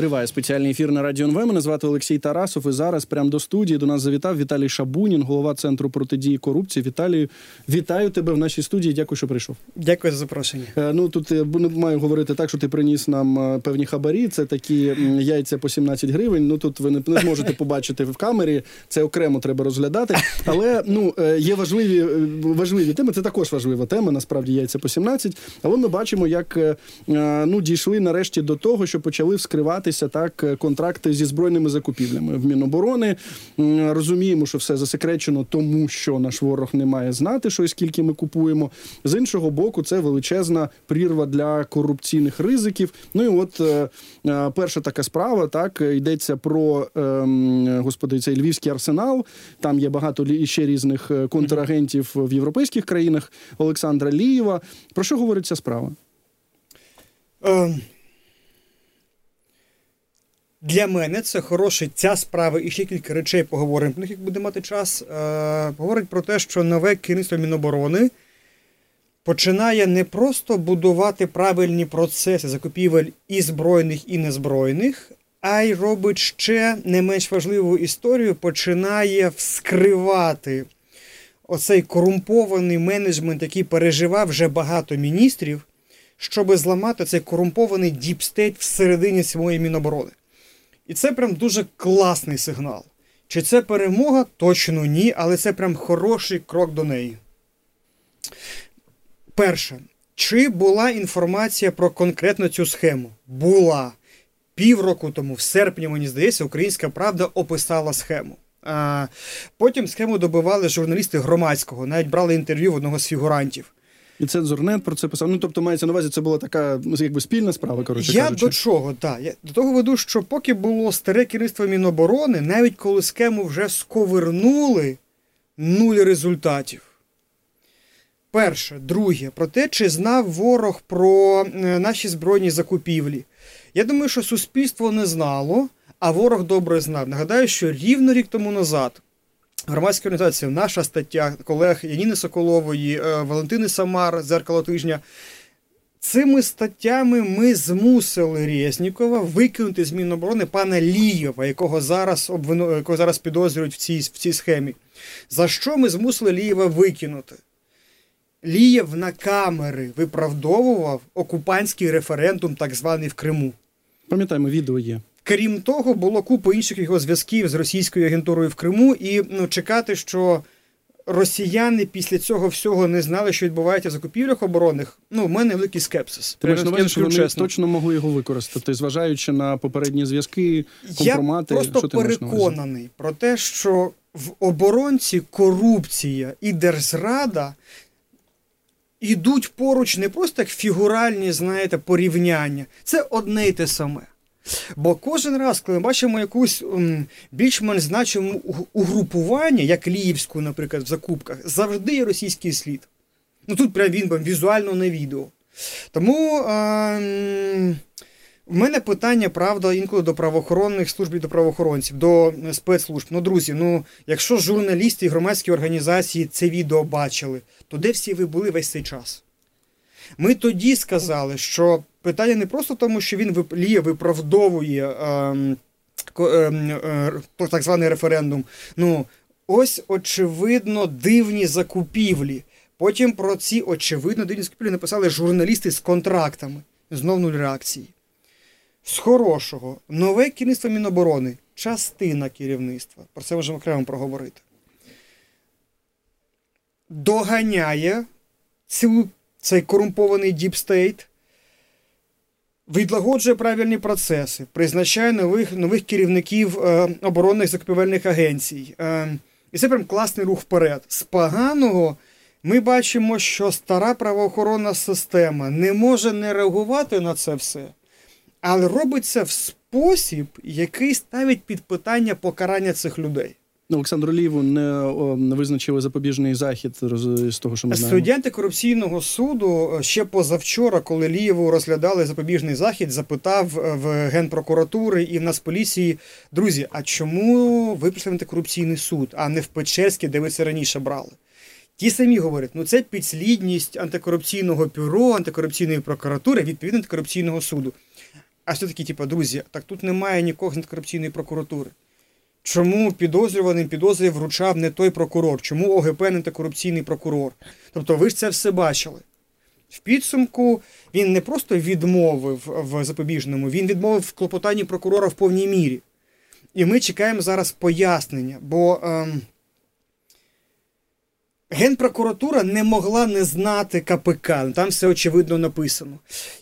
Триває спеціальний ефір на радіо НВ. Мене звати Олексій Тарасов. І зараз прямо до студії до нас завітав Віталій Шабунін, голова центру протидії корупції. Віталію, вітаю тебе в нашій студії. Дякую, що прийшов. Дякую за запрошення. Е, ну тут я не маю говорити так, що ти приніс нам е, певні хабарі. Це такі яйця по 17 гривень. Ну тут ви не, зможете побачити в камері. Це окремо треба розглядати. Але ну е, є важливі важливі теми. Це також важлива тема. Насправді яйця по 17. Але ми бачимо, як ну дійшли нарешті до того, що почали вскриватися так контракти зі збройними закупівлями в Міноборони. Розуміємо, що все засекречено, тому що наш ворог не має знати, що і скільки ми купуємо. З іншого боку, це величезна прірва для корупційних ризиків. Ну і от е, е, перша така справа так йдеться про е, господи, цей львівський арсенал. Там є багато ще різних е, контрагентів в європейських країнах Олександра Лієва. Про що говорить ця справа? Ем, для мене це хороший ця справа і ще кілька речей поговоримо. Про них як буде мати час. Е, Говорить про те, що нове керівництво Міноборони починає не просто будувати правильні процеси закупівель і збройних, і незбройних, а й робить ще не менш важливу історію, починає вскривати оцей корумпований менеджмент, який переживав вже багато міністрів, щоб зламати цей корумпований deep state всередині своєї Міноборони. І це прям дуже класний сигнал. Чи це перемога? Точно ні, але це прям хороший крок до неї. Перше, чи була інформація про конкретно цю схему? Була. Півроку тому, в серпні, мені здається, Українська Правда описала схему. А, Потім схему добивали журналісти громадського, навіть брали інтерв'ю в одного з фігурантів. І цензурнет про це писав. Ну тобто мається на увазі, це була така ну, якби спільна справа. коротше Я кажучи. до чого так. Я до того веду, що поки було старе керівництво Міноборони, навіть коли схему вже сковернули, нуль результатів. Перше, друге, про те, чи знав ворог про е, наші збройні закупівлі. Я думаю, що суспільство не знало, а ворог добре знав. Нагадаю, що рівно рік тому назад громадська організація, наша стаття колег Яніни Соколової, е, Валентини Самар, зеркало тижня. Цими статтями ми змусили Резнікова викинути з Міноборони пана Лієва, якого зараз обвину... якого зараз підозрюють в цій в цій схемі. За що ми змусили Лієва викинути? Лієв на камери виправдовував окупантський референдум, так званий в Криму. Пам'ятаємо, відео є. Крім того, було купа інших його зв'язків з російською агентурою в Криму, і ну, чекати, що росіяни після цього всього не знали, що відбувається в закупівлях оборонних. Ну, в мене великий скепсис. Ти маєш на увазі, що вони чесно. точно могли його використати, зважаючи на попередні зв'язки, компромати. Я просто що ти переконаний про те, що в оборонці корупція і держрада. Ідуть поруч не просто як фігуральні, знаєте, порівняння. Це одне й те саме. Бо кожен раз, коли ми бачимо якусь більш-менш значиму угрупування, як Ліївську, наприклад, в закупках, завжди є російський слід. Ну тут прям він візуально на відео. Тому а, в мене питання, правда, інколи до правоохоронних служб і до правоохоронців, до спецслужб. Ну, друзі, ну якщо журналісти і громадські організації це відео бачили, то де всі ви були весь цей час? Ми тоді сказали, що питання не просто в тому, що він Лія виправдовує е, е, е, так званий референдум. Ну, ось очевидно дивні закупівлі. Потім про ці очевидно дивні закупівлі написали журналісти з контрактами. Знов нуль реакції. З хорошого, нове керівництво Міноборони, частина керівництва. Про це можемо окремо проговорити. Доганяє цю, цей корумпований deep state відлагоджує правильні процеси, призначає нових нових керівників е, оборонних закупівельних агенцій. Е, і це прям класний рух вперед. З поганого ми бачимо, що стара правоохоронна система не може не реагувати на це все, але робиться в спосіб, який ставить під питання покарання цих людей. Ну, Олександру Ліву не, визначили запобіжний захід з того, що ми знаємо. Судді антикорупційного суду е, ще позавчора, коли Лієву розглядали запобіжний захід, запитав е, в генпрокуратури і в Нацполіції, друзі, а чому ви прийшли в антикорупційний суд, а не в Печерський, де ви це раніше брали? Ті самі говорять, ну це підслідність антикорупційного бюро, антикорупційної прокуратури, відповідно антикорупційного суду. А все таки, типу, друзі, так тут немає нікого з антикорупційної прокуратури. Чому підозрюваним підозрі вручав не той прокурор? Чому ОГП не антикорупційний прокурор? Тобто ви ж це все бачили. В підсумку він не просто відмовив в запобіжному, він відмовив в клопотанні прокурора в повній мірі. І ми чекаємо зараз пояснення, бо ем, Генпрокуратура не могла не знати КПК, там все очевидно написано.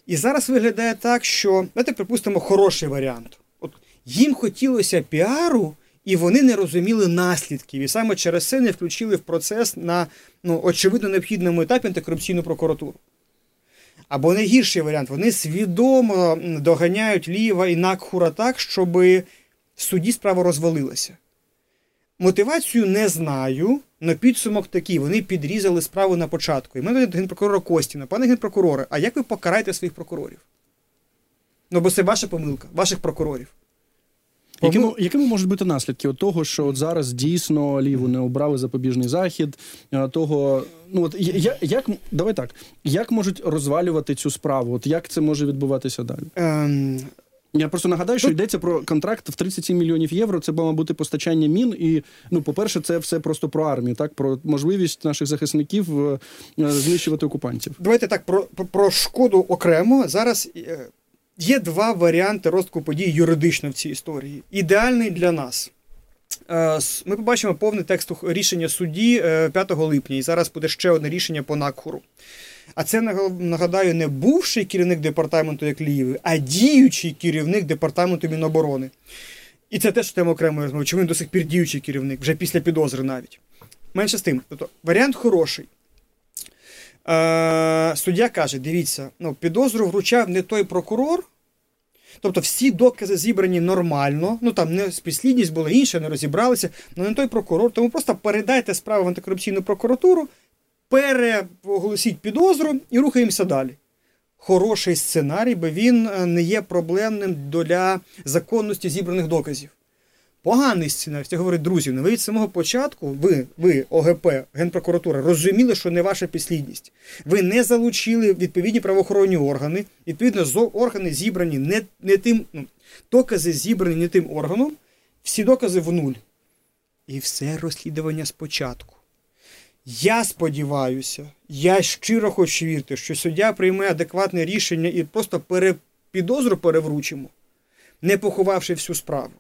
І зараз виглядає так, що давайте припустимо хороший варіант. От Їм хотілося піару, і вони не розуміли наслідків. І саме через це не включили в процес на ну, очевидно необхідному етапі антикорупційну прокуратуру. Або найгірший варіант, вони свідомо доганяють Ліва і Накхура так, щоб в суді справа розвалилася. Мотивацію не знаю, але підсумок такий: вони підрізали справу на початку. І ми до генпрокурора Костіна, пане генпрокуроре, а як ви покараєте своїх прокурорів? Ну, бо це ваша помилка, ваших прокурорів. Якими якими можуть бути наслідки от того, що от зараз дійсно ліву не обрали запобіжний захід? Того, ну от я, як давай так, як можуть розвалювати цю справу? От як це може відбуватися далі? Ем, я просто нагадаю, що йдеться про контракт в 37 мільйонів євро. Це мало бути постачання мін. І ну, по-перше, це все просто про армію, так про можливість наших захисників е, знищувати окупантів. Давайте так про, про шкоду окремо. Зараз е, є два варіанти розвитку подій юридично в цій історії. Ідеальний для нас. Е, ми побачимо повний текст рішення судді 5 липня, і зараз буде ще одне рішення по Накхуру. А це нагадаю не бувший керівник департаменту як Лієви, а діючий керівник департаменту Міноборони. І це теж тема окремої розмови. Чому він до сих пір діючий керівник, вже після підозри навіть. Менше з тим, тобто варіант хороший. Е, Суддя каже: дивіться, ну, підозру вручав не той прокурор. Тобто всі докази зібрані нормально, ну там не спідслідність була інша, не розібралися, але не той прокурор. Тому просто передайте справу в антикорупційну прокуратуру, переголосіть підозру і рухаємося далі. Хороший сценарій, бо він е, не є проблемним для законності зібраних доказів. Поганий сценарій, це говорить, друзі, ну ви від самого початку, ви, ви, ОГП, Генпрокуратура, розуміли, що не ваша підслідність. Ви не залучили відповідні правоохоронні органи. Відповідно, органи зібрані не не тим, ну, докази зібрані не тим органом, всі докази в нуль. І все розслідування спочатку. Я сподіваюся, я щиро хочу вірити, що суддя прийме адекватне рішення і просто пере, підозру перевручимо, не поховавши всю справу.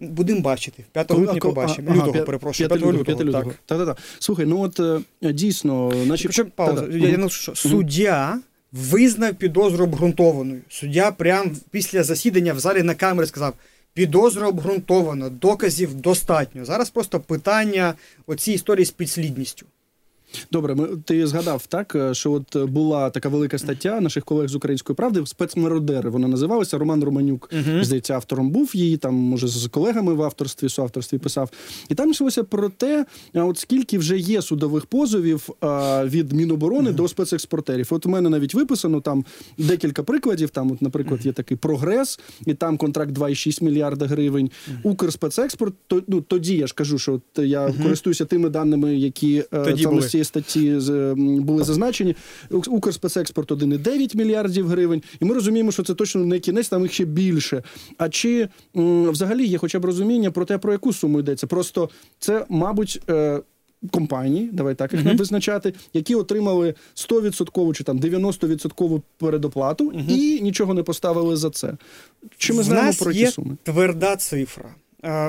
Будемо бачити. 5 липня побачимо. Ага, лютого, перепрошую, 5 лютого. 5 лютого. Так. Так-так-так. Слухай, ну от е, дійсно, наші... Причому, пауза, я, я, що, суддя визнав підозру обґрунтованою. Суддя прямо після засідання в залі на камері сказав. Підозра обґрунтована, доказів достатньо. Зараз просто питання оцій історії з підслідністю. Добре, ми ти згадав так, е, що от була така велика стаття наших колег з української правди спецмародери. Вона називалася Роман Романюк. Uh-huh. Здається, автором був її там, може, з колегами в авторстві, суавторстві писав. І там йшлося про те, от скільки вже є судових позовів а, від Міноборони uh-huh. до спецекспортерів. От у мене навіть виписано там декілька прикладів. Там, от, наприклад, є такий прогрес, і там контракт 2,6 мільярда гривень. Укрспецекспорт. То ну тоді я ж кажу, що от я користуюся тими даними, які е, тоді саме з цієї статті були зазначені. Укрспецекспорт 1,9 мільярдів гривень. І ми розуміємо, що це точно не кінець, там їх ще більше. А чи взагалі є хоча б розуміння про те, про яку суму йдеться? Просто це, мабуть. Е, компанії, давай так їх uh-huh. визначати, які отримали 100% чи там 90% передоплату uh-huh. і нічого не поставили за це. Чи ми знаємо про ті суми? Тверда цифра.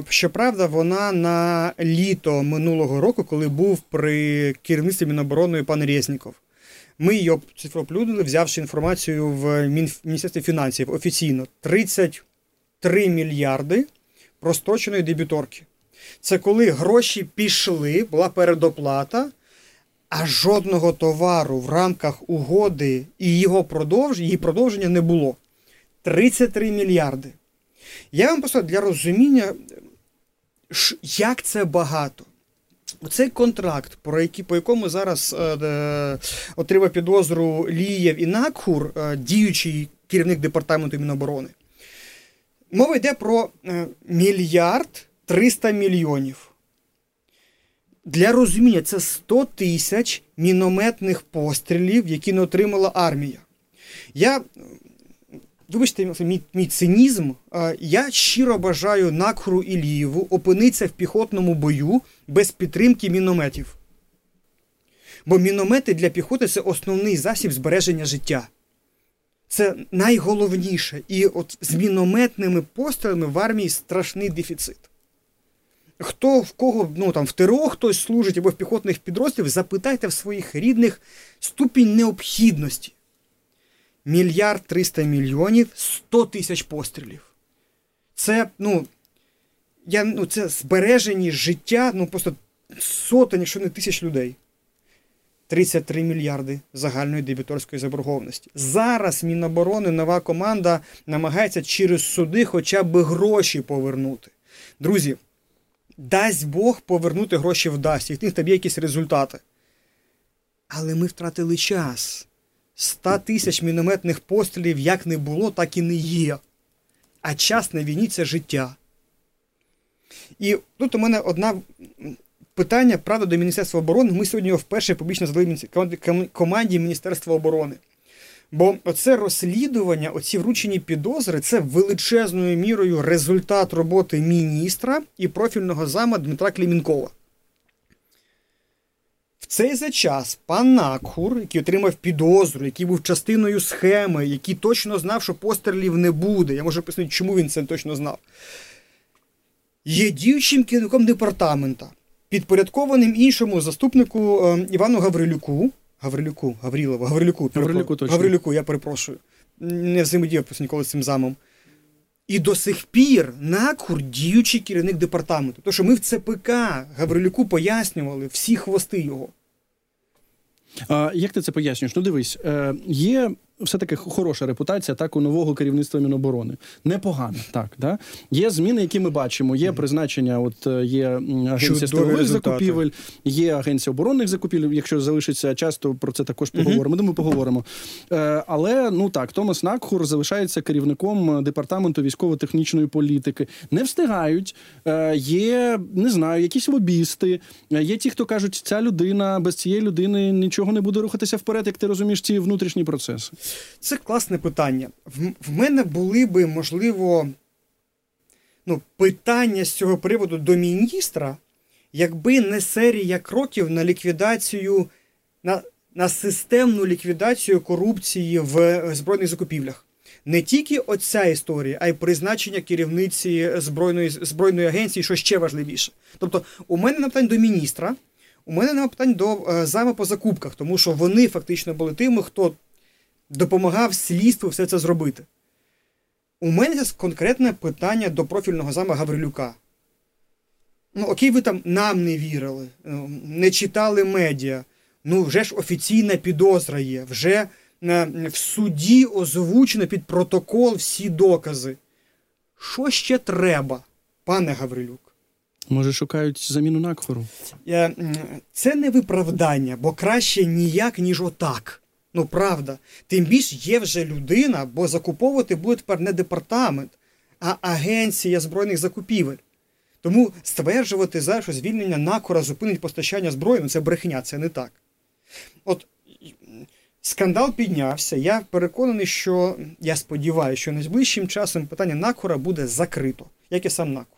Щоправда, вона на літо минулого року, коли був при керівництві Міноборони пан Резніков. Ми її оплюдили, взявши інформацію в Міністерстві фінансів офіційно 33 мільярди простроченої дебіторки. Це коли гроші пішли, була передоплата, а жодного товару в рамках угоди і його продовж... її продовження не було. 33 мільярди. Я вам просто для розуміння, як це багато. Оцей контракт, про який, по якому зараз е, отримав підозру Лієв і Накхур, е, діючий керівник департаменту Міноборони, мова йде про е, мільярд 300 мільйонів. Для розуміння, це 100 тисяч мінометних пострілів, які не отримала армія. Я вибачте, мій, мій цинізм. Я щиро бажаю Накхуру Ілієву опинитися в піхотному бою без підтримки мінометів. Бо міномети для піхоти це основний засіб збереження життя. Це найголовніше. І от з мінометними пострілами в армії страшний дефіцит. Хто в кого ну там в ТРО хтось служить або в піхотних підрозділів, запитайте в своїх рідних ступінь необхідності. Мільярд 300 мільйонів 100 тисяч пострілів. Це, ну, я, ну, це збережені життя, ну просто сотень, якщо не тисяч людей. 33 мільярди загальної дебіторської заборгованості. Зараз Міноборони, нова команда намагається через суди хоча б гроші повернути. Друзі, дасть Бог повернути гроші вдасть, і в них там є якісь результати. Але ми втратили час. 100 тисяч мінометних пострілів як не було, так і не є. А час на війні це життя. І тут у мене одна питання, правда, до Міністерства оборони. Ми сьогодні його вперше публічно задали команді Міністерства оборони. Бо оце розслідування, оці вручені підозри, це величезною мірою результат роботи міністра і профільного зама Дмитра Клімінкова. Цей за час пан Накхур, який отримав підозру, який був частиною схеми, який точно знав, що пострілів не буде. Я можу пояснити, чому він це точно знав. Є діючим керівником департамента підпорядкованим іншому заступнику е, Івану Гаврилюку. Гаврилюку, Гаврилову, Гаврилюку, Гаврилюку, точно. Гаврилюку, я перепрошую. Не взаємодіяв просто ніколи з цим замом. І до сих пір накур діючий керівник департаменту. Тому що ми в ЦПК Гаврилюку пояснювали всі хвости його. А, Як ти це пояснюєш? Ну, дивись, е, є все-таки хороша репутація так у нового керівництва Міноборони. Непогано, так. Да? Є зміни, які ми бачимо. Є призначення, от е, є агенція стилових закупівель, є агенція оборонних закупівель. Якщо залишиться часто про це також поговоримо. Думаю, поговоримо. Е, але ну так, Томас Накхур залишається керівником департаменту військово-технічної політики. Не встигають. Е, є не знаю, якісь лобісти. Є ті, хто кажуть, ця людина без цієї людини нічого не буде рухатися вперед, як ти розумієш, ці внутрішні процеси. Це класне питання. В, в мене були би, можливо, ну, питання з цього приводу до міністра, якби не серія кроків на ліквідацію, на, на системну ліквідацію корупції в збройних закупівлях. Не тільки оця історія, а й призначення керівниці збройної збройної агенції, що ще важливіше. Тобто, у мене на питання до міністра, у мене нема питань до е, зами по закупках, тому що вони фактично були тими, хто допомагав слідству все це зробити. У мене є конкретне питання до профільного зама Гаврилюка. Ну, окей, ви там нам не вірили, ну, не читали медіа. Ну, вже ж офіційна підозра є, вже е, в суді озвучено під протокол всі докази. Що ще треба, пане Гаврилюк? Може, шукають заміну накфору? Е, це не виправдання, бо краще ніяк, ніж отак. Ну, правда. Тим більш є вже людина, бо закуповувати буде тепер не департамент, а агенція збройних закупівель. Тому стверджувати зараз, що звільнення накора зупинить постачання зброї, ну це брехня, це не так. От скандал піднявся. Я переконаний, що я сподіваюся, що найближчим часом питання накора буде закрито, як і сам накор.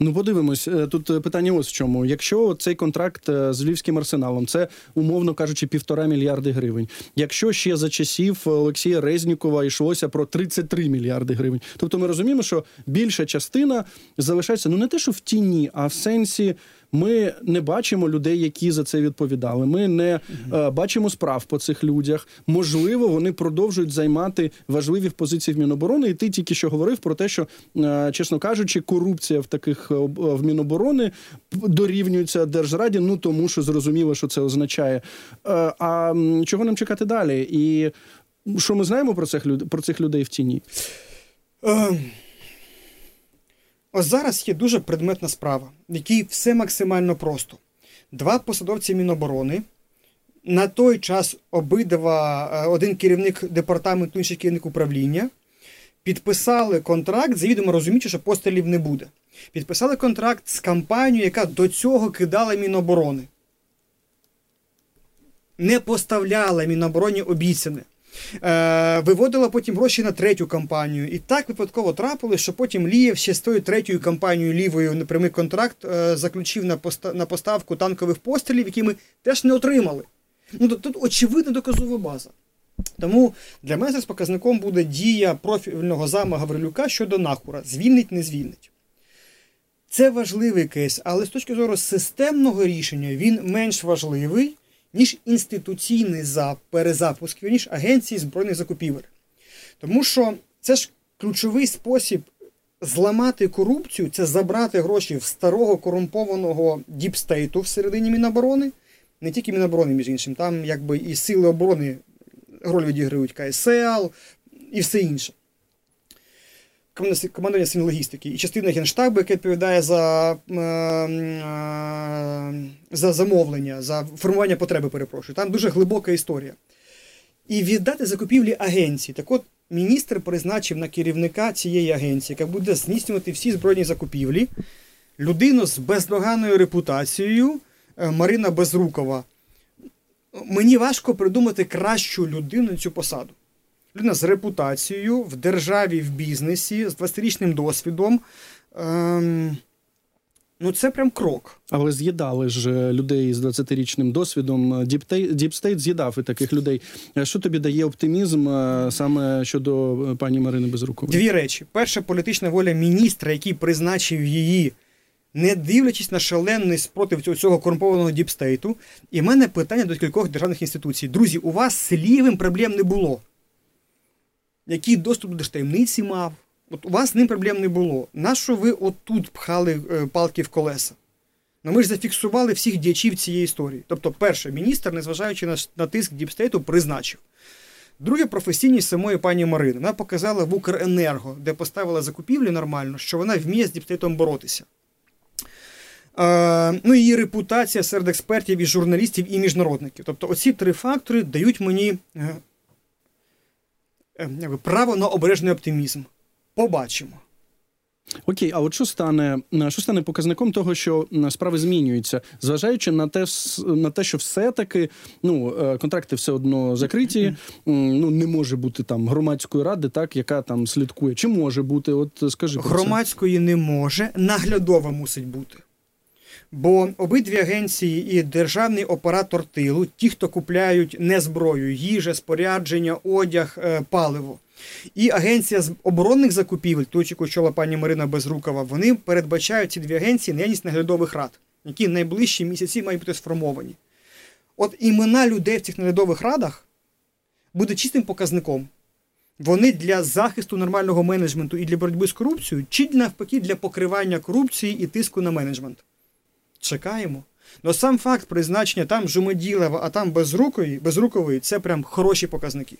Ну, подивимось, е, тут е, питання ось в чому. Якщо цей контракт е, з львівським арсеналом, це умовно кажучи, півтора мільярди гривень. Якщо ще за часів Олексія Резнікова йшлося про 33 мільярди гривень, тобто ми розуміємо, що більша частина залишається ну не те, що в тіні, а в сенсі ми не бачимо людей, які за це відповідали. Ми не е, бачимо справ по цих людях. Можливо, вони продовжують займати важливі позиції в Міноборони. І ти тільки що говорив про те, що е, чесно кажучи, корупція в таких е, в Міноборони дорівнюється держраді. Ну тому що зрозуміло, що це означає. Е, а чого нам чекати далі? І що ми знаємо про цих про цих людей в тіні? Ось зараз є дуже предметна справа, в якій все максимально просто. Два посадовці Міноборони. На той час обидва, е, один керівник департаменту, інший керівник управління, підписали контракт, завідомо розуміючи, що пострілів не буде. Підписали контракт з компанією, яка до цього кидала Міноборони. Не поставляла Мінобороні обіцяне. Е, Виводила потім гроші на третю кампанію. І так випадково трапилось, що потім Лієв ще з тою третьою кампанією лівою непрямий контракт е, заключив на поста на поставку танкових пострілів, які ми теж не отримали. Ну тут, тут очевидна доказова база. Тому для мене з показником буде дія профільного зама Гаврилюка щодо нахура. Звільнить, не звільнить. Це важливий кейс, але з точки зору системного рішення він менш важливий, ніж інституційний за перезапуск, ніж Агенції збройних закупівель. Тому що це ж ключовий спосіб зламати корупцію це забрати гроші в старого корумпованого діпстейту всередині Міноборони, не тільки Міноборони, між іншим, там якби і сили оборони роль відіграють КСЛ і все інше. Командування сил логістики і частина Генштабу, яка відповідає за е, за замовлення, за формування потреби, перепрошую. Там дуже глибока історія. І віддати закупівлі агенції. Так от міністр призначив на керівника цієї агенції, яка буде здійснювати всі збройні закупівлі, людину з бездоганною репутацією е, Марина Безрукова. Мені важко придумати кращу людину цю посаду. Людина з репутацією в державі, в бізнесі, з 20-річним досвідом. Ем, Ну, це прям крок. Але з'їдали ж людей з 20-річним досвідом. Deep state з'їдав і таких людей. Що тобі дає оптимізм е, саме щодо е, пані Марини Безрукової? Дві речі: перша політична воля міністра, який призначив її, не дивлячись на шалений спротив цього корумпованого deep state у. І в мене питання до кількох державних інституцій. Друзі, у вас з Лієвим проблем не було. Який доступ до таємниці мав? От у вас з ним проблем не було. Нащо ви отут пхали е, палки в колеса? Ну ми ж зафіксували всіх діячів цієї історії. Тобто, перше, міністр, незважаючи на, тиск deep state у, призначив. Друге, професійність самої пані Марини. Вона показала в Укренерго, де поставила закупівлі нормально, що вона вміє з deep state ом боротися. Е, ну, Її репутація серед експертів і журналістів і міжнародників. Тобто, оці три фактори дають мені е, право на обережний оптимізм побачимо. Окей, а от що стане що стане показником того, що справи змінюються, зважаючи на те, на те, що все-таки ну е, контракти все одно закриті, ну не може бути там громадської ради, так яка там слідкує. Чи може бути? От скажи про громадської це. не може, наглядова мусить бути. Бо обидві агенції і державний оператор тилу, ті, хто купляють не зброю, їжа, спорядження, одяг, е, паливо. І агенція з оборонних закупівель, ту, яку пані Марина Безрукова, вони передбачають ці дві агенції наявність наглядових рад, які в найближчі місяці мають бути сформовані. От імена людей в цих наглядових радах буде чистим показником. Вони для захисту нормального менеджменту і для боротьби з корупцією, чи навпаки для покривання корупції і тиску на менеджмент. Чекаємо. Но сам факт призначення там Жумеділева, а там безрукової, безрукової це прям хороші показники.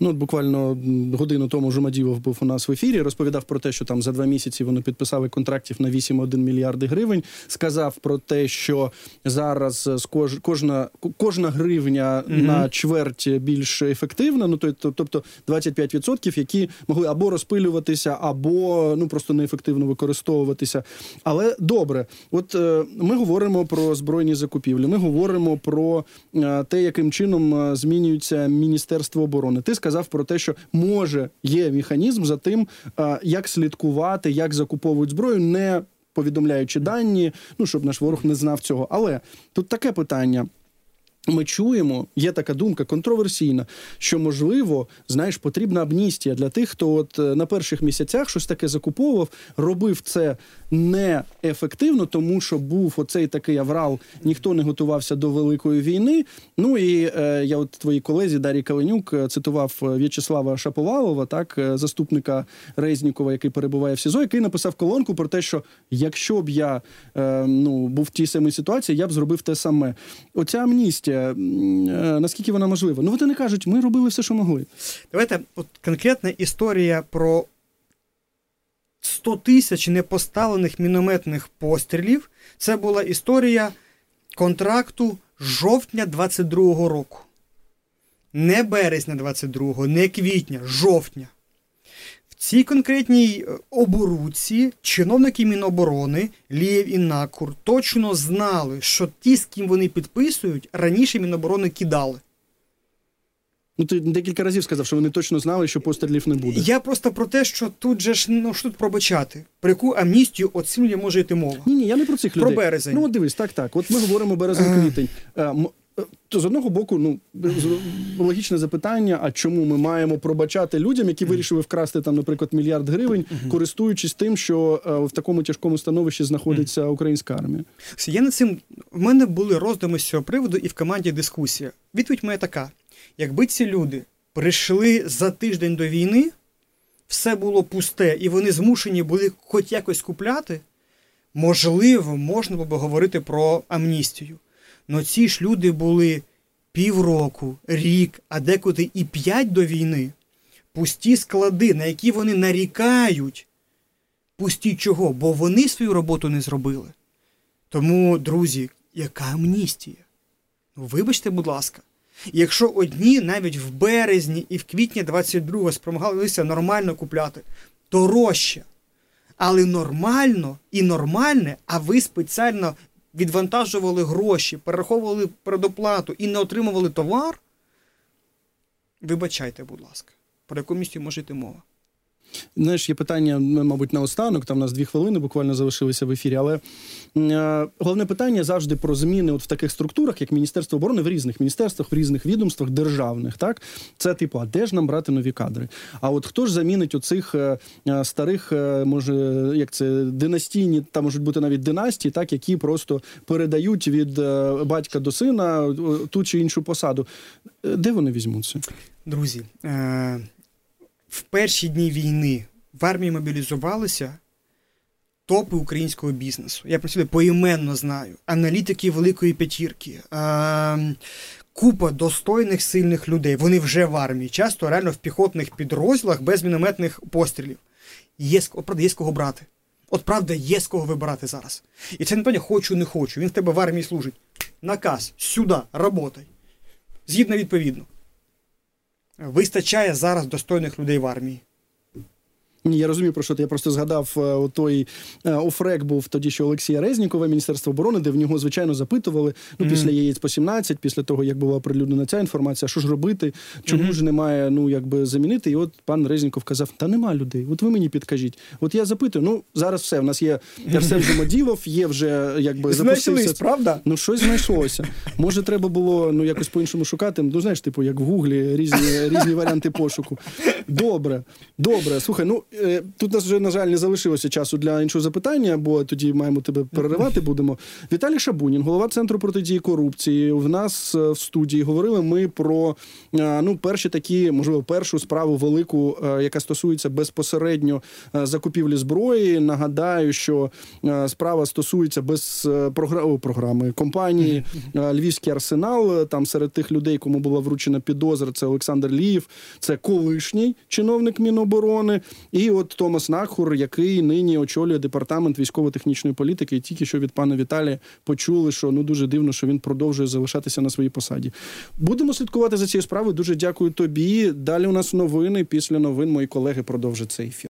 Ну, от буквально годину тому Жумаділов був у нас в ефірі. Розповідав про те, що там за два місяці вони підписали контрактів на 8,1 мільярди гривень. Сказав про те, що зараз кожна кожна гривня mm-hmm. на чверть більш ефективна. Ну тобто 25%, які могли або розпилюватися, або ну просто неефективно використовуватися. Але добре, от е, ми говоримо про збройні закупівлі. Ми говоримо про е, те, яким чином е, змінюється міністерство оборони. Ти сказав про те, що може є механізм за тим, як слідкувати, як закуповують зброю, не повідомляючи дані, ну щоб наш ворог не знав цього. Але тут таке питання. Ми чуємо, є така думка контроверсійна, що можливо, знаєш, потрібна амністія для тих, хто от е, на перших місяцях щось таке закуповував, робив це неефективно, тому що був оцей такий аврал, ніхто не готувався до великої війни. Ну і е, я, от твоїй колезі Дарі Каленюк, е, цитував е, В'ячеслава Шаповалова, так заступника Резнікова, який перебуває в СІЗО, який написав колонку про те, що якщо б я е, ну був в тій самій ситуації, я б зробив те саме. Оця амністія. Е, наскільки вона можлива? Ну, вони кажуть, ми робили все, що могли. Давайте, от конкретна історія про 100 тисяч непоставлених мінометних пострілів. Це була історія контракту жовтня 22-го року. Не березня 22-го, не квітня, жовтня цій конкретній е, оборудці чиновники Міноборони Лєв і Накур точно знали, що ті, з ким вони підписують, раніше Міноборони кидали. Ну ти декілька разів сказав, що вони точно знали, що пострілів не буде. Я просто про те, що тут же ж ну що тут пробачати. Про яку амністію от цим може йти мова? Ні, ні, я не про цих Про людей. березень. Ну, от дивись, так, так. От ми говоримо березень-квітень. Е, м- е, То з одного боку, ну логічне запитання: а чому ми маємо пробачати людям, які вирішили вкрасти там, наприклад, мільярд гривень, користуючись тим, що е, в такому тяжкому становищі знаходиться українська армія? Я над цим в мене були роздуми з цього приводу і в команді дискусія. Відповідь моя така: якби ці люди прийшли за тиждень до війни, все було пусте, і вони змушені були хоч якось купляти, можливо, можна було б говорити про амністію. Но ці ж люди були півроку, рік, а декуди і п'ять до війни. Пусті склади, на які вони нарікають. Пусті чого? Бо вони свою роботу не зробили. Тому, друзі, яка амністія? Ну, вибачте, будь ласка. Якщо одні навіть в березні і в квітні 22-го спромогалися нормально купляти, дорожче. Але нормально і нормальне, а ви спеціально відвантажували гроші, перераховували передоплату і не отримували товар. Вибачайте, будь ласка, про яку місті може йти мова? Знаєш, є питання, мабуть, на останок. Там у нас дві хвилини буквально залишилися в ефірі. Але е, головне питання завжди про зміни от в таких структурах, як Міністерство оборони в різних міністерствах, в різних відомствах державних. Так це типу, а де ж нам брати нові кадри? А от хто ж замінить оцих е, е, старих, е, може, як це династійні, там можуть бути навіть династії, так які просто передають від е, батька до сина е, ту чи іншу посаду. Де вони візьмуться? Друзі, е- в перші дні війни в армії мобілізувалися топи українського бізнесу. Я про себе поіменно знаю. Аналітики Великої П'ятірки, е- купа достойних сильних людей. Вони вже в армії, часто реально в піхотних підрозділах без мінометних пострілів. Є, от, правда, є з кого брати. От правда, є з кого вибирати зараз. І це не питання хочу, не хочу. Він в тебе в армії служить. Наказ, сюди, работай. Згідно відповідно. Вистачає зараз достойних людей в армії. Ні, я розумію, про що ти. Я просто згадав е, той е, офрек був тоді, що Олексія Резнікова, Міністерство оборони, де в нього, звичайно, запитували ну, Мгм. після яєць по 17, після того, як була оприлюднена ця інформація, що ж робити, чому Мгм. ж немає ну, якби замінити. І от пан Резніков казав: та нема людей. От ви мені підкажіть. От я запитую, ну зараз все. В нас є Арсен Жумаділов, є вже якби запустився. правда? Ну, щось знайшлося. Може, треба було ну якось по-іншому шукати. Ну, знаєш, типу, як в Гуглі, різні, різні варіанти пошуку. Добре, добре. Слухай, ну тут нас вже, на жаль, не залишилося часу для іншого запитання, бо тоді маємо тебе переривати. Будемо. Віталій Шабунін, голова центру протидії корупції. В нас е, в студії говорили ми про е, ну, перші такі, можливо, першу справу велику, е, яка стосується безпосередньо е, закупівлі зброї. Нагадаю, що е, справа стосується без е, програ- програми компанії е, Львівський арсенал. Там серед тих людей, кому була вручена підозра, це Олександр Ліїв, це колишній чиновник Міноборони, і от Томас Нахур, який нині очолює департамент військово-технічної політики. І тільки що від пана Віталія почули, що ну дуже дивно, що він продовжує залишатися на своїй посаді. Будемо слідкувати за цією справою. Дуже дякую тобі. Далі у нас новини. Після новин мої колеги продовжать цей ефір.